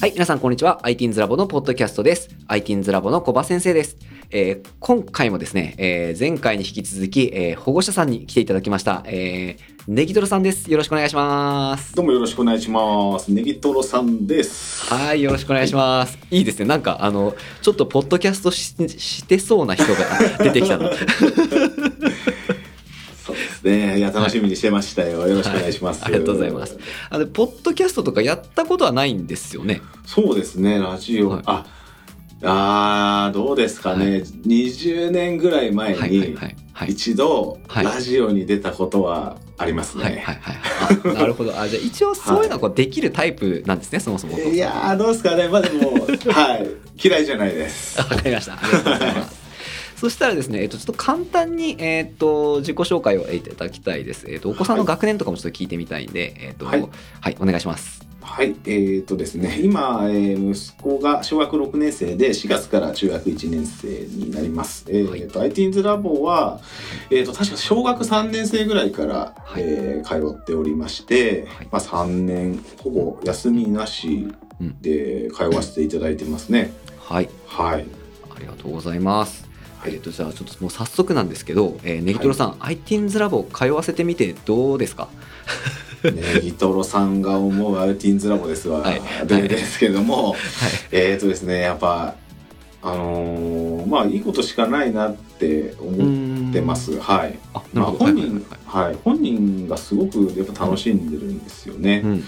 はい、皆さんこんにちは。ITINS ラボのポッドキャストです。ITINS ラボの小場先生です。えー今回もですね、えー前回に引き続き、えー保護者さんに来ていただきました。えー、ネギトロさんです。よろしくお願いします。どうもよろしくお願いします。ネギトロさんです。はい、よろしくお願いします。いいですね。なんか、あの、ちょっとポッドキャストししてそうな人が出てきたの。ですね。いや、楽しみにしてましたよ。よろしくお願いします。はいありがとうございます。あの、ポッドキャストとかやったことはないんですよね。そうですね、ラジオ。はいあ、あーどうですかね。は20年ぐらい前に。一度、はいラジオに出たことはありますね。はいはいはい。あなるほど。あ、じゃあ一応そういうのはこうできるタイプなんですね、そもそも。いやー、どうですかね。まあでも、はい。嫌いじゃないです。わかりました。ありがとうございます。そしたらですね、えっと、ちょっと簡単に、えっと、自己紹介をいただきたいです。えっと、お子さんの学年とかもちょっと聞いてみたいんで、えっと、ははいい、お願いします。はい、えー、とですね、今、えー息子が小学6年生で4月から中学1年生になります。えーはいと ITINS ラボは、えー、と確か小学3年生ぐらいから、はいえー通っておりまして、はいまあ、3年ほぼ休みなしで通わせていただいてますね。はい。はい。ありがとうございます。はい。えっと、じゃあ、ちょっともう早速なんですけど、えー、ネギトロさん、ITINS ラボ通わせてみてどうですか？ネギトロさんが思う ITINS ラボですわ、はい。でですけども、はい。えー、とですね、やっぱ、あのーまあいいことしかないなって思ってます。はい。あ、なまあ。本はいはい人、はい、本人がすごくやっぱ楽しんでるんですよね。うんうんう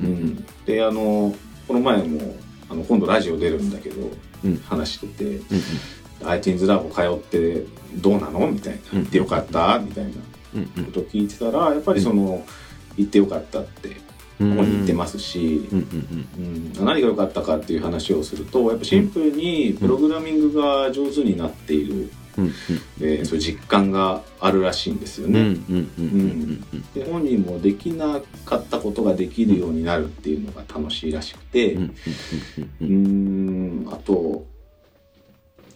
うんうん。ん。で、あの、この前も、あの、今度ラジオ出るんだけど、うん。話してて、うんうん iTunes ラボ通ってどうなの？みたいな。うん行ってよかった？みたいな。ことを聞いてたら、やっぱりその、行ってよかったってうん。本人言ってますし、何が良かったかっていう話をするとやっぱシンプルにプログラミングが上手になっている、うんうん。えーそういう実感があるらしいんですよね。で本人もできなかったことができるようになるっていうのが楽しいらしくて。うん。あと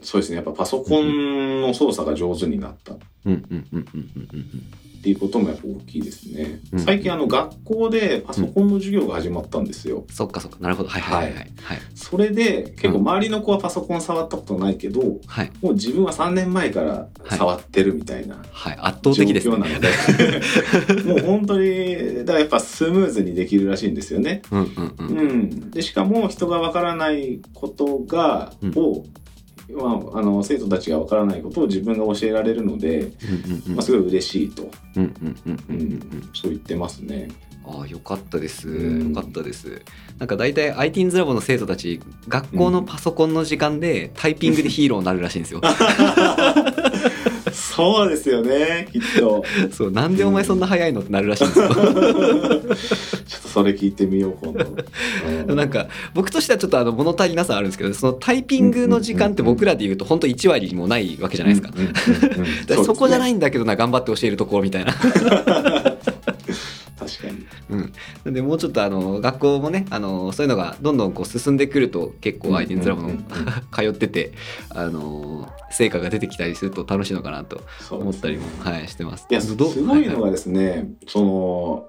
そうですね。やっぱパソコンの操作が上手になった。っうんうんうんうんうんうんていうこともやっぱ大きいですね。うん。最近あの学校でパソコンの授業が始まったんですよ。そっかそっか。なるほど。はいはいはい。はい。はい。それで結構周りの子はパソコン触ったことないけど、はい。もう自分は3年前から触ってるみたいなはい。圧倒状的ですね。況なので、もう本当にだからやっぱスムーズにできるらしいんですよね。うんうんうん。うん、でしかも人がわからないことが、うん。を、まあ、あの生徒たちがわからないことを自分が教えられるので、うんうんうん。まあ、すごい嬉しいと、うんうんうんううん。んうんそう言ってますね。ああよかったです。うん。よかったです。なんか大体 ITINS ラボの生徒たち学校のパソコンの時間でタイピングでヒーローになるらしいんですよ。そうですよねきっと。そうなんでお前そんな早いの？ってなるらしいんですよ それ聞いてみよう今度。う なんか僕としてはちょっとあの物足りなさあるんですけどそのタイピングの時間って僕らで言うと本当1割もないわけじゃないですか。うそこじゃないそんだけどな頑張って教えるところみたいな。確かに。うん、なんでもうちょっとあの学校もねあのそういうのがどんどんこう進んでくると結構うん ITINS ラボの通っててあの成果が出てきたりすると楽しいのかなと思ったりも、はい、してます。いやすどごいのはがですね、その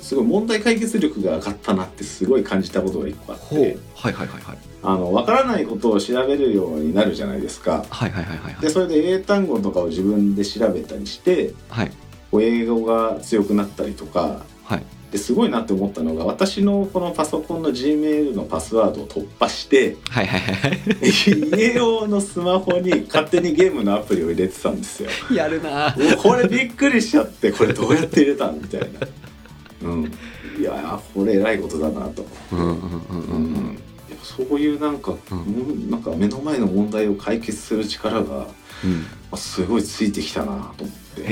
すごい問題解決力が上がったなってすごい感じたことが一個あってはいはいはいはい。あの分からないことを調べるようになるじゃないですか。はいはいはいはいはい。でそれで英単語とかを自分で調べたりしてはい。英語が強くなったりとかはい。ですごいなって思ったのが私のこのパソコンの Gmail のパスワードを突破してはいはいはいは家用のスマホに勝手にゲームのアプリを入れてたんですよ。い やるなこれびっくりしちゃってこれどうやって入れたん？みたいな。うん、いやーこれ偉いことだなと。うんうんうんううん。うん。ん、やっぱそういうなんか、うん。うんなんか目の前の問題を解決する力が、まうん。あ、すごいついてきたなと思って。へ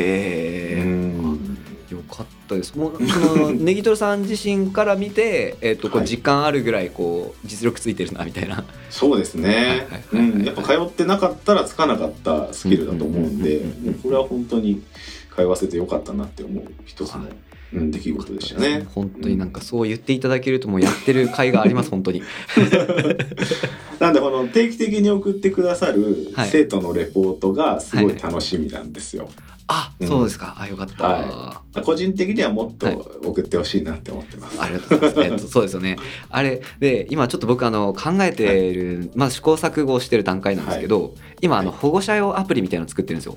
え、うん。よかったです。もうそのネギトロさん自身から見て、えっ、とこうはい。実感あるぐらいこう実力ついてるなみたいな。そうですね。うん。やっぱ通ってなかったらつかなかったスキルだと思うんでこれは本当に通わせてよかったなって思う一つの、はい。うん、出来事でしたね。本当になんかそう言っていただけるともうやってる甲斐があります 本当に。なんでこの定期的に送ってくださるはい。生徒のレポートがすごい楽しみなんですよ。あうん。そうですか、あよかった、は個人的にはもっとはい。送ってほしいなって思ってます。ありがとうございます。えっと、そうですよね。あれで今ちょっと僕あの考えてる、まあ試行錯誤してる段階なんですけど、今あのはい。保護者用アプリみたいなの作ってるんですよ。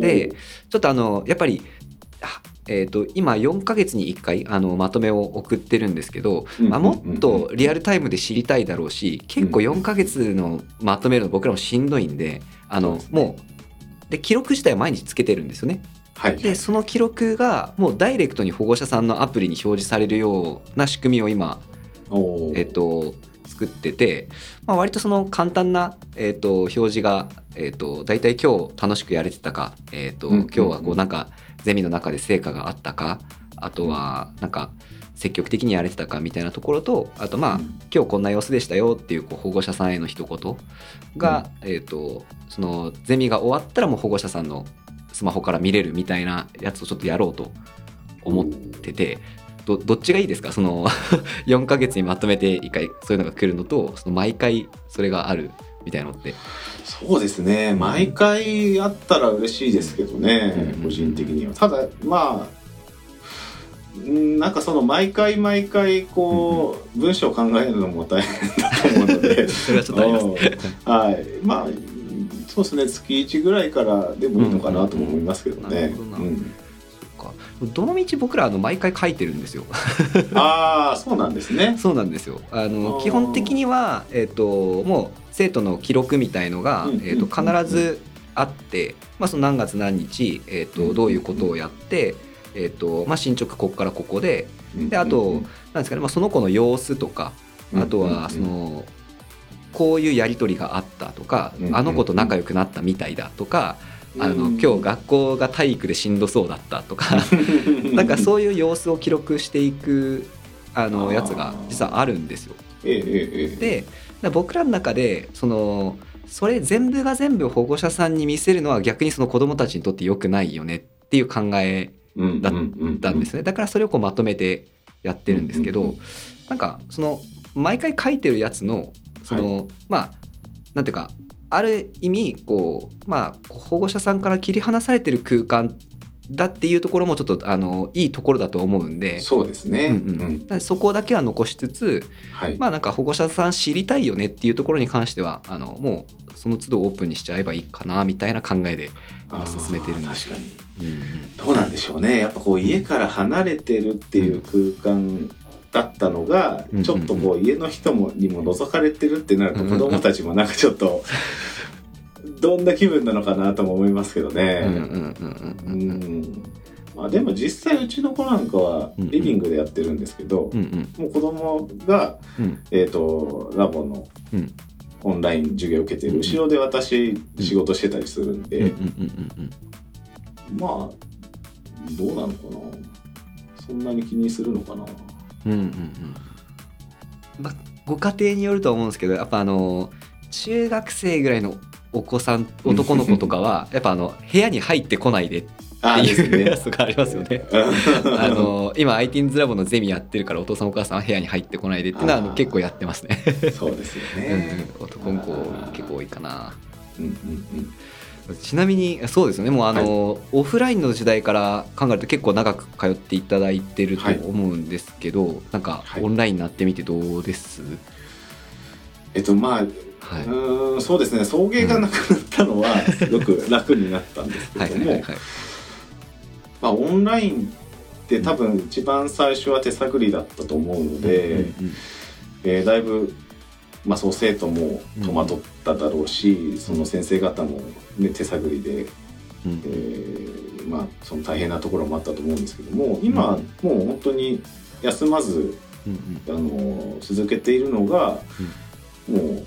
でちょっとあのやっぱりあえー、と今4ヶ月に1回あのまとめを送ってるんですけど、うんまあ、もっとリアルタイムで知りたいだろうし結構4ヶ月のまとめるの僕らもしんどいんであのね。もうで記録自体は毎日つけてるんですよね。はい。でその記録がもうダイレクトに保護者さんのアプリに表示されるような仕組みを今、えっと作ってて、まあ、割とその簡単な、えっと表示が、えっと大体今日楽しくやれてたか、えっと今日はこうなんかゼミの中で成果があったかあとはなんか積極的にやれてたかみたいなところとあとまあ、うん。今日こんな様子でしたよっていうこう保護者さんへの一言が、えっとそのゼミが終わったらもう保護者さんのスマホから見れるみたいなやつをちょっとやろうと思っててどどっちがいいですか？その 4ヶ月にまとめて一回そういうのが来るのとその毎回それがあるみたいなのってそうですね。毎回あったら嬉しいですけどね、うん個人的には。ただ、まあ、うんなんかその毎回毎回こう、文章を考えるのも大変だと思うので、それはちょっとありますうんはい。まあ、そうですね。月1ぐらいからでもいいのかなとも思いますけどね。うんうんどの道僕らあの毎回書いてるんですよ。ああ、そうなんですね。そうなんですよ。あの基本的には、えっともう生徒の記録みたいのが、うんえっとうん。必ずあって、まあ、その何月何日、えっとうんどういうことをやって、えっとまあ、進捗ここからここでであうとん。なんですかね、まあ、その子の様子とかうんあとはそのこういうやり取りがあったとかうん。あの子と仲良くなったみたいだとかあのうん。今日学校が体育でしんどそうだったとか なんかそういう様子を記録していくあのやつが実はあるんですよ。で僕らの中でそのそれ全部が全部保護者さんに見せるのは逆にその子どもたちにとって良くないよねっていう考えだったんですね。だからそれをこうまとめてやってるんですけど、うんうんうん。なんかその毎回書いてるやつのその、まあなんていうかある意味こうまあ保護者さんから切り離されてる空間だっていうところもちょっとあのいいところだと思うんで。そうですね。うんうんそこだけは残しつつ、はい。まあなんか保護者さん知りたいよねっていうところに関してはあのもうその都度オープンにしちゃえばいいかなみたいな考えで進めてるんです確かに。うんうんどうなんでしょうね。やっぱこう家から離れてるっていう空間が、うんちょっとこう家の人もにも覗かれてるってなるとうん子供たちもなんかちょっとどんな気分なのかなとも思いますけどね。うん。まあでも実際うちの子なんかはリビングでやってるんですけど、うんうん。もう子供がうん。えっ、とラボのうん。オンライン授業を受けてる後ろで私仕事してたりするんで、まあどうなのかな。そんなに気にするのかなうんうんうんまあご家庭によるとは思うんですけどやっぱあの中学生ぐらいのお子さん男の子とかは やっぱあの部屋に入ってこないでってあいうやすつがありますよね。ね あの今 ITINS ラボのゼミやってるからお父さんお母さんは部屋に入ってこないでっていうのはあの結構やってますね。そうですよ うんね。うん男の子結構多いかな。うんうんうんちなみにそうですよね。もうあの、オフラインの時代から考えると結構長く通っていただいてると思うんですけど、なんかはい。オンラインになってみてどうです、えっとまあ、うはい。ーんそうですね。送迎がなくなったのはすごく楽になったんですけはいども、はいはいはい。まあ、オンラインって多分一番最初は手探りだったと思うので、えーだいぶ、まあ、そう生徒も戸惑っただろうし、その先生方も、ね、手探りで、うん。えーまあ、その大変なところもあったと思うんですけども今、もう本当に休まずうんあの続けているのが、も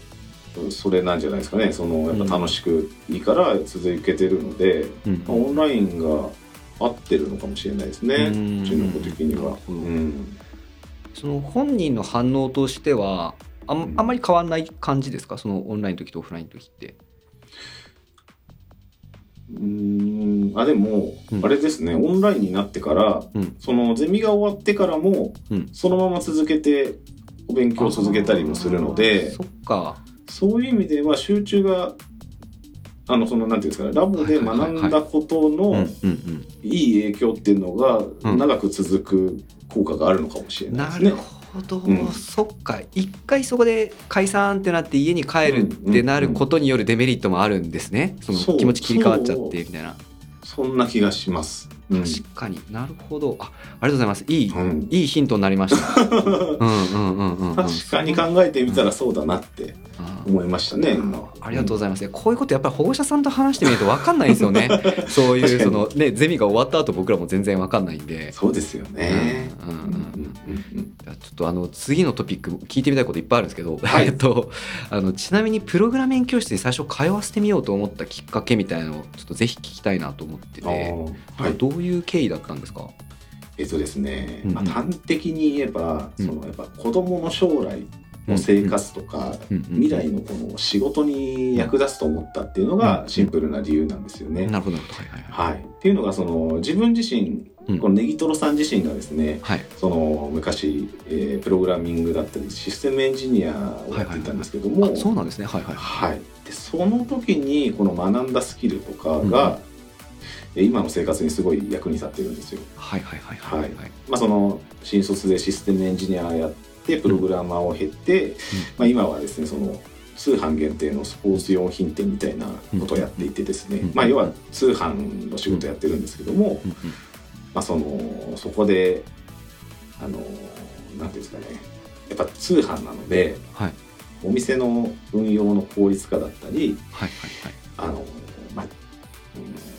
うそれなんじゃないですかね。そのやっぱ楽しくいいから続けてるので、うん。まあ、オンラインが合ってるのかもしれないですね、ううん。ちの子的には。うん。その本人の反応としてはあんあんまり変わんない感じですか？そのオンラインの時とオフラインの時って。うーん。あでも、うん。あれですね。オンラインになってから、うん。そのゼミが終わってからも、うん。そのまま続けてお勉強を続けたりもするのでそっか。そういう意味では集中があのそのなんていうんですかねラボで学んだことのうん。いい影響っていうのがうん。長く続く効果があるのかもしれないですね。なるほど、うん。そっか一回そこで解散ってなって家に帰るってなることによるデメリットもあるんですね、その気持ち切り替わっちゃってみたいな。そんな気がします。うん。確かに。なるほど。あありがとうございます。いい、うん。いいヒントになりました。うんうんうんうんうん。確かに考えてみたらそうだなってあ思いましたね。今。ありがとうございます、こういうことやっぱり保護者さんと話してみると分かんないですよね。そういうそのねゼミが終わった後僕らも全然分かんないんで。そうですよね。うんうんうんうんうん。うんじゃあちょっとあの次のトピック聞いてみたいこといっぱいあるんですけど、はい。えっとあのちなみにプログラミング教室に最初通わせてみようと思ったきっかけみたいなのをちょっとぜひ聞きたいなと思ってて、はい。どういう経緯だったんですか？えっとですね、まあ、端的に言えば、うん。そのやっぱ子供の将来の生活とか、うんうん未来のこの仕事に役立つと思ったっていうのがシンプルな理由なんですよね。なるほど。はいっていうのがその自分自身うん。このネギトロさん自身がですねはい。その昔、えープログラミングだったりシステムエンジニアをやっていたんですけども、あそうなんですね。はいはいはい、でその時にこの学んだスキルとかが、え今の生活にすごい役に立ってるんですよ。はいはいはいはいはい。はい。まあ、その新卒でシステムエンジニアやってプログラマーを経て、まあ、今はですねその通販限定のスポーツ用品店みたいなことをやっていてですね、うん。まあ、要は通販の仕事やってるんですけども、うん。まあ、そのそこであのなんていうんですかね。やっぱ通販なのではい。お店の運用の効率化だったりはいはいはい。あの、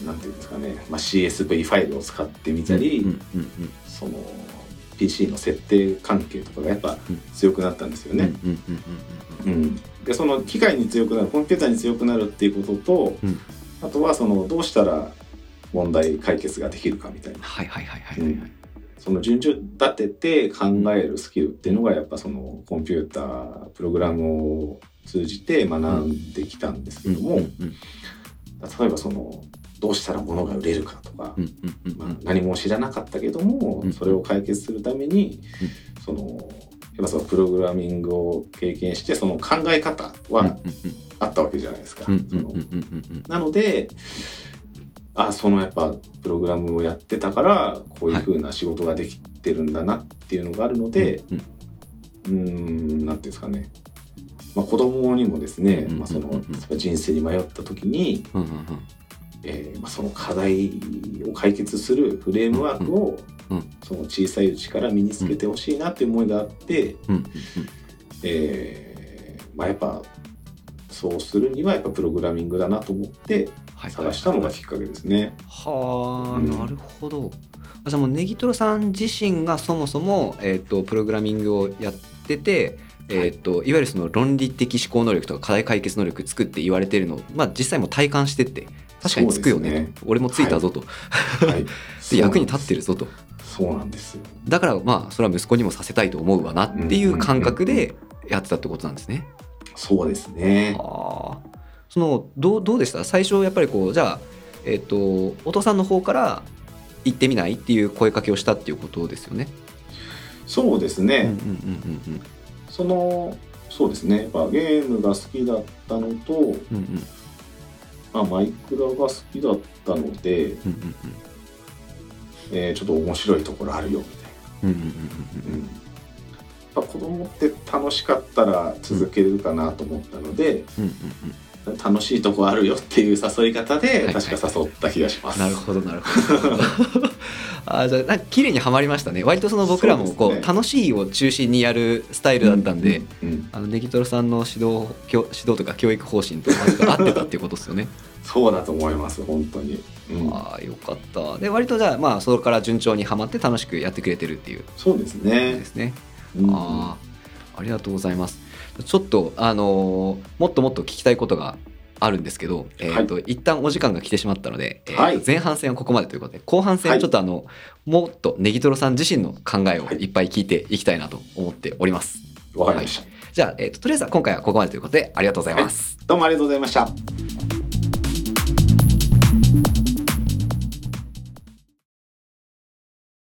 なんていうんですかね、まあ、CSV ファイルを使ってみたり、うんうんその PC の設定関係とかがやっぱうん強くなったんですよね。うんうんうんうんうん。うん。でその機械に強くなるコンピューターに強くなるっていうことと、うん。あとはそのどうしたら問題解決ができるかみたいな。はいはいはいはいはいはい。その順序立てて考えるスキルっていうのがやっぱそのコンピュータープログラムを通じて学んできたんですけども、うんうんうん。例えばそのどうしたら物が売れるかとか、まあ、何も知らなかったけども、うんそれを解決するために、そのやっぱそのプログラミングを経験してその考え方はあったわけじゃないですか。なのであそのやっぱプログラムをやってたからこういう風な仕事ができてるんだなっていうのがあるので、うんうーんなんていうんですかね、まあ、子供にもですね、うんまあ、その人生に迷った時に、えーまあ、その課題を解決するフレームワークを、うんうんその小さいうちから身につけてほしいなっていう思いがあって、うんうんえーまあ、やっぱそうするにはやっぱプログラミングだなと思ってはい探したのがきっかけですね。はあ、うん。なるほど。あじゃあもうネギトロさん自身がそもそも、えー、とプログラミングをやってて、えー、といわゆるその論理的思考能力とか課題解決能力つくって言われてるのを、まあ、実際も体感してって確かにつくよねね俺もついたぞと、はい、で役に立ってるぞとそうなんですよ。だからまあそれは息子にもさせたいと思うわなっていう感覚でやってたってことなんですね。そうですね。ああそのどうどうでした？最初やっぱりこうじゃあ、えっとお父さんの方から行ってみないっていう声かけをしたっていうことですよね。そうですね。うんうんうんうんそのそうですね。やっぱゲームが好きだったのと、うんうんうんまあ、マイクラが好きだったので、うんうんえーちょっと面白いところあるよみたいな。子供って楽しかったら続けるかなと思ったので、楽しいとこあるよっていう誘い方はいはいで確か誘った気がします。なるほどなるほど。あじゃあなんか綺麗にはまりましたね。割とその僕らもこう楽しいを中心にやるスタイルだったんで、うんうんあのネギトロさんの指導教指導とか教育方針と合ってたっていうことですよね。そうだと思います本当に。うん。ああよかった。で割とじゃあまあそれから順調にはまって楽しくやってくれてるっていう。そうですね。で。すね、うん。ああありがとうございます。ちょっとあのーもっともっと聞きたいことがあるんですけど、えーと一旦お時間が来てしまったので、えーとはい。前半戦はここまでということで後半戦はい。ちょっとあの、もっとネギトロさん自身の考えをい。っぱい聞いていきたいなと思っております、わかりました。じゃあ、えーととりあえずは今回はここまでということでありがとうございます、どうもありがとうございました。